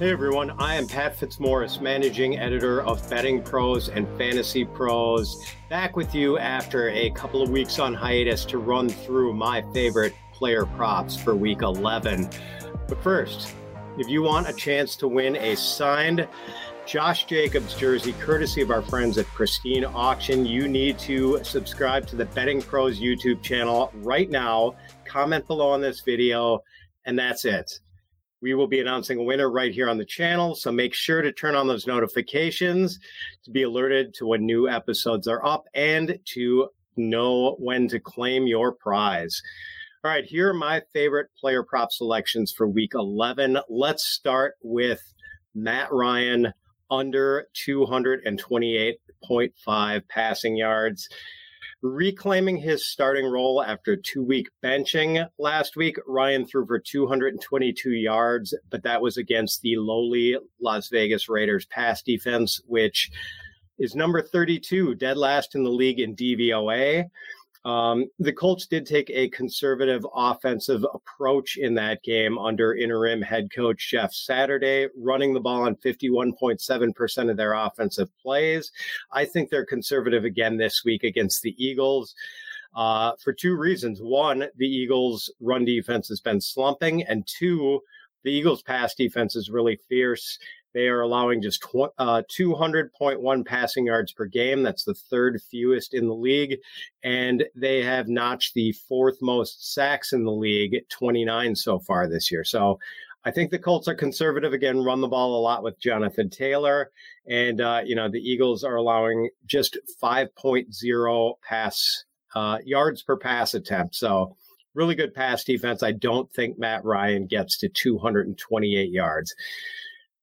Hey everyone, I am Pat Fitzmaurice, managing editor of Betting Pros and Fantasy Pros, back with you after a couple of weeks on hiatus to run through my favorite player props for week 11. But first, if you want a chance to win a signed Josh Jacobs jersey, courtesy of our friends at Pristine Auction, you need to subscribe to the Betting Pros YouTube channel right now. Comment below on this video, and that's it. We will be announcing a winner right here on the channel, so make sure to turn on those notifications to be alerted to when new episodes are up and to know when to claim your prize. All right, here are my favorite player prop selections for week 11. Let's start with Matt Ryan under 228.5 passing yards reclaiming his starting role after two week benching last week. Ryan threw for 222 yards, but that was against the lowly Las Vegas Raiders pass defense, which is number 32, dead last in the league in DVOA. Um, the Colts did take a conservative offensive approach in that game under interim head coach Jeff Saturday, running the ball on 51.7% of their offensive plays. I think they're conservative again this week against the Eagles. Uh, for two reasons. One, the Eagles' run defense has been slumping, and two, the Eagles' pass defense is really fierce. They are allowing just tw- uh, 200.1 passing yards per game. That's the third fewest in the league. And they have notched the fourth most sacks in the league, 29 so far this year. So I think the Colts are conservative again, run the ball a lot with Jonathan Taylor. And, uh, you know, the Eagles are allowing just 5.0 pass uh, yards per pass attempt. So, really good pass defense. I don't think Matt Ryan gets to 228 yards.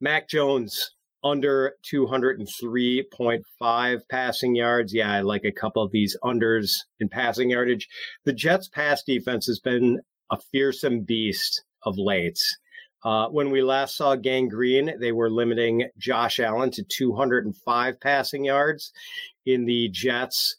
Mac Jones under 203.5 passing yards. Yeah, I like a couple of these unders in passing yardage. The Jets' pass defense has been a fearsome beast of late. Uh, when we last saw Gang Green, they were limiting Josh Allen to 205 passing yards in the Jets.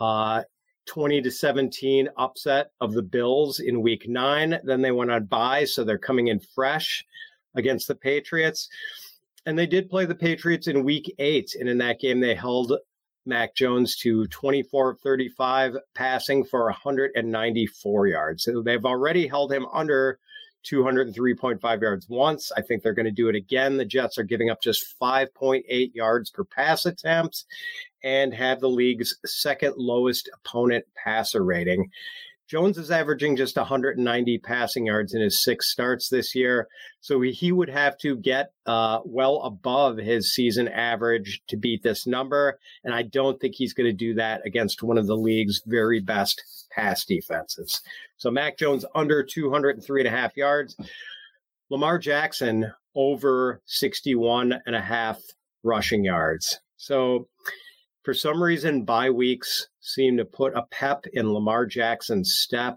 Uh, 20 to 17 upset of the Bills in week nine. Then they went on bye, so they're coming in fresh against the Patriots. And they did play the Patriots in week eight. And in that game, they held Mac Jones to 24 of 35, passing for 194 yards. So they've already held him under 203.5 yards once. I think they're going to do it again. The Jets are giving up just 5.8 yards per pass attempt and have the league's second lowest opponent passer rating. Jones is averaging just 190 passing yards in his six starts this year. So he would have to get uh, well above his season average to beat this number. And I don't think he's going to do that against one of the league's very best pass defenses. So Mac Jones under 203 and a half yards. Lamar Jackson over 61 and a half rushing yards. So for some reason, bye weeks seem to put a pep in Lamar Jackson's step.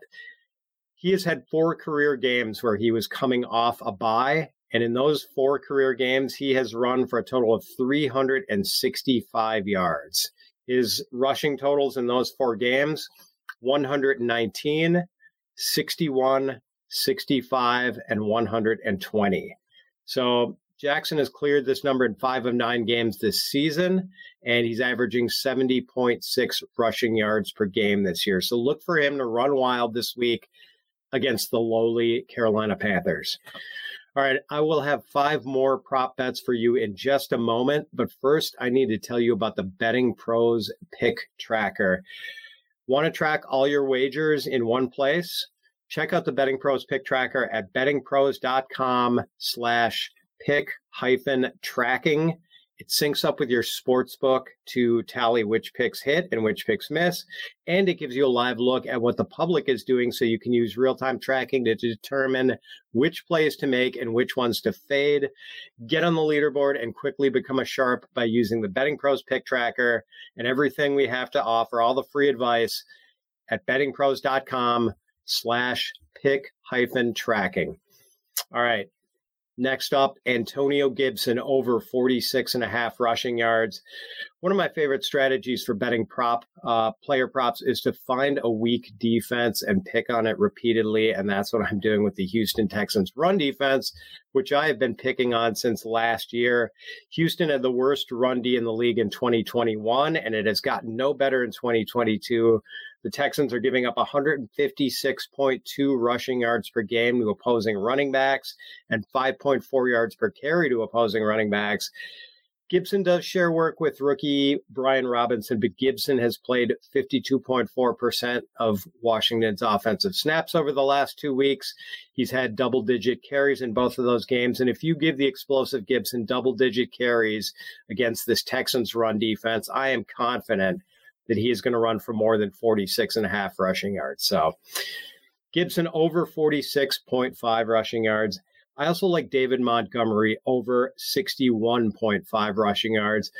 He has had four career games where he was coming off a bye. And in those four career games, he has run for a total of 365 yards. His rushing totals in those four games 119, 61, 65, and 120. So Jackson has cleared this number in five of nine games this season, and he's averaging 70.6 rushing yards per game this year. So look for him to run wild this week against the lowly Carolina Panthers. All right, I will have five more prop bets for you in just a moment. But first, I need to tell you about the Betting Pros Pick Tracker. Want to track all your wagers in one place? Check out the Betting Pros Pick Tracker at bettingpros.com slash pick hyphen tracking. It syncs up with your sports book to tally which picks hit and which picks miss. And it gives you a live look at what the public is doing so you can use real time tracking to determine which plays to make and which ones to fade. Get on the leaderboard and quickly become a sharp by using the Betting Pros Pick Tracker and everything we have to offer, all the free advice at bettingpros.com slash pick hyphen tracking. All right. Next up, Antonio Gibson over 46 and a half rushing yards. One of my favorite strategies for betting prop uh, player props is to find a weak defense and pick on it repeatedly. And that's what I'm doing with the Houston Texans run defense, which I have been picking on since last year. Houston had the worst run D in the league in 2021, and it has gotten no better in 2022. The Texans are giving up 156.2 rushing yards per game to opposing running backs and 5.4 yards per carry to opposing running backs. Gibson does share work with rookie Brian Robinson, but Gibson has played 52.4% of Washington's offensive snaps over the last two weeks. He's had double digit carries in both of those games. And if you give the explosive Gibson double digit carries against this Texans run defense, I am confident that he is going to run for more than 46 and a half rushing yards. So Gibson over 46.5 rushing yards. I also like David Montgomery over 61.5 rushing yards.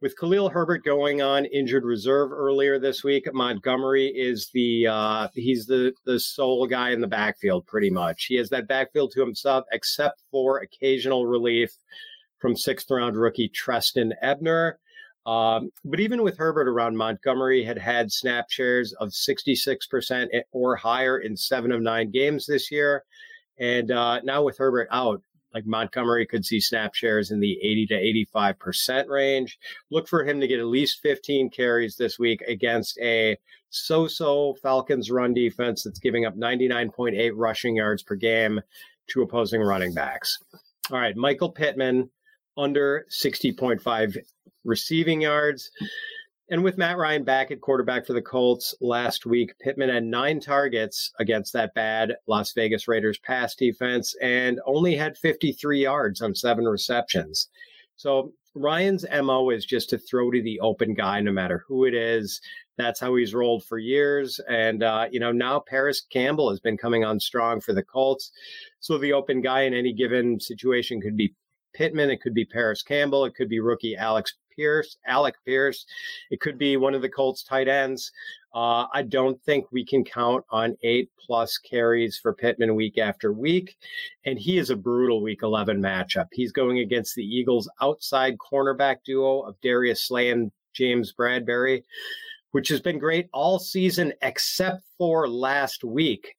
With Khalil Herbert going on injured reserve earlier this week, Montgomery is the uh, he's the the sole guy in the backfield pretty much. He has that backfield to himself, except for occasional relief from sixth round rookie Trestan Ebner. Um, but even with Herbert around, Montgomery had had snap shares of 66% or higher in seven of nine games this year. And uh, now with Herbert out, like Montgomery could see snap shares in the 80 to 85% range. Look for him to get at least 15 carries this week against a so so Falcons run defense that's giving up 99.8 rushing yards per game to opposing running backs. All right, Michael Pittman under 60.5 receiving yards. And with Matt Ryan back at quarterback for the Colts last week, Pittman had nine targets against that bad Las Vegas Raiders pass defense and only had 53 yards on seven receptions. So Ryan's MO is just to throw to the open guy, no matter who it is. That's how he's rolled for years. And, uh, you know, now Parris Campbell has been coming on strong for the Colts. So the open guy in any given situation could be Pittman. It could be Parris Campbell. It could be rookie Alex Pierce, Alec Pierce. It could be one of the Colts tight ends. Uh, I don't think we can count on eight plus carries for Pittman week after week. And he is a brutal week 11 matchup. He's going against the Eagles' outside cornerback duo of Darius Slay and James Bradberry, which has been great all season except for last week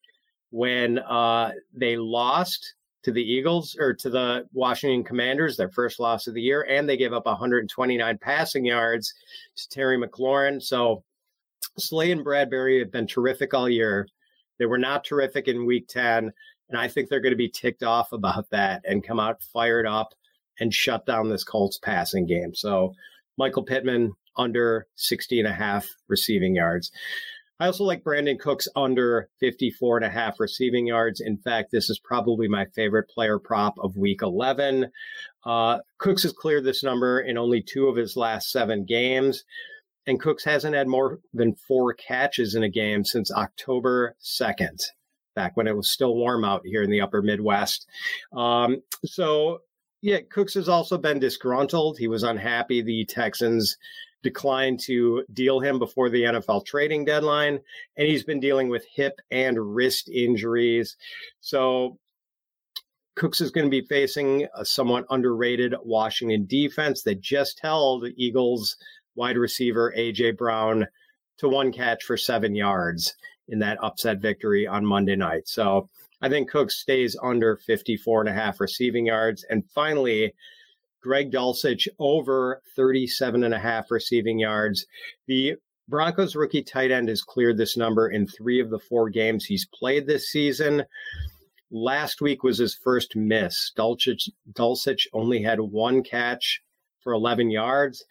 when uh, they lost to the Eagles or to the Washington Commanders, their first loss of the year, and they gave up 129 passing yards to Terry McLaurin. So Slay and Bradberry have been terrific all year. They were not terrific in week 10, and I think they're going to be ticked off about that and come out fired up and shut down this Colts passing game. So Michael Pittman under 60 and a half receiving yards. I also like Brandin Cooks under 54 and a half receiving yards. In fact, this is probably my favorite player prop of week 11. Uh, Cooks has cleared this number in only two of his last seven games. And Cooks hasn't had more than four catches in a game since October 2nd, back when it was still warm out here in the upper Midwest. Um, so, yeah, Cooks has also been disgruntled. He was unhappy the Texans declined to deal him before the NFL trading deadline, and he's been dealing with hip and wrist injuries. So Cooks is going to be facing a somewhat underrated Washington defense that just held Eagles wide receiver AJ Brown to one catch for seven yards in that upset victory on Monday night. So I think Cooks stays under 54 and a half receiving yards. And finally, Greg Dulcich over 37 and a half receiving yards. The Broncos rookie tight end has cleared this number in three of the four games he's played this season. Last week was his first miss. Dulcich, Dulcich only had one catch for 11 yards.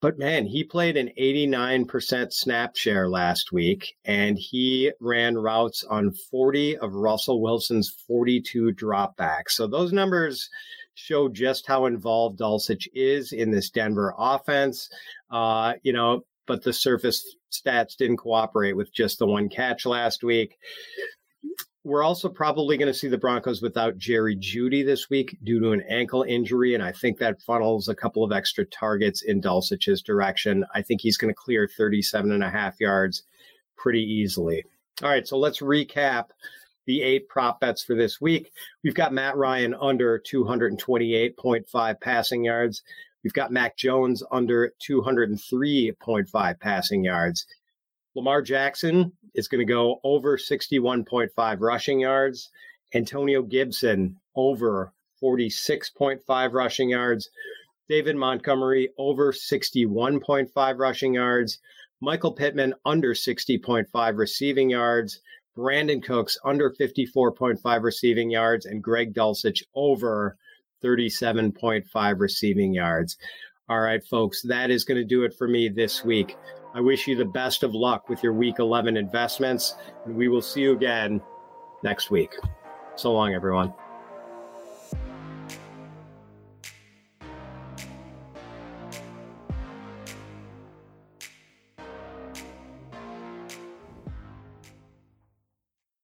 But man, he played an 89% snap share last week, and he ran routes on 40 of Russell Wilson's 42 dropbacks. So those numbers show just how involved Dulcich is in this Denver offense. Uh, you know, but the surface stats didn't cooperate with just the one catch last week. We're also probably going to see the Broncos without Jerry Jeudy this week due to an ankle injury, and I think that funnels a couple of extra targets in Dulcich's direction. I think he's going to clear 37 and a half yards pretty easily. All right, so let's recap the eight prop bets for this week. We've got Matt Ryan under 228.5 passing yards. We've got Mac Jones under 203.5 passing yards. Lamar Jackson is going to go over 61.5 rushing yards. Antonio Gibson over 46.5 rushing yards. David Montgomery over 61.5 rushing yards. Michael Pittman under 60.5 receiving yards. Brandin Cooks under 54.5 receiving yards. And Greg Dulcich over 37.5 receiving yards. All right, folks, that is going to do it for me this week. I wish you the best of luck with your week 11 investments, and we will see you again next week. So long, everyone.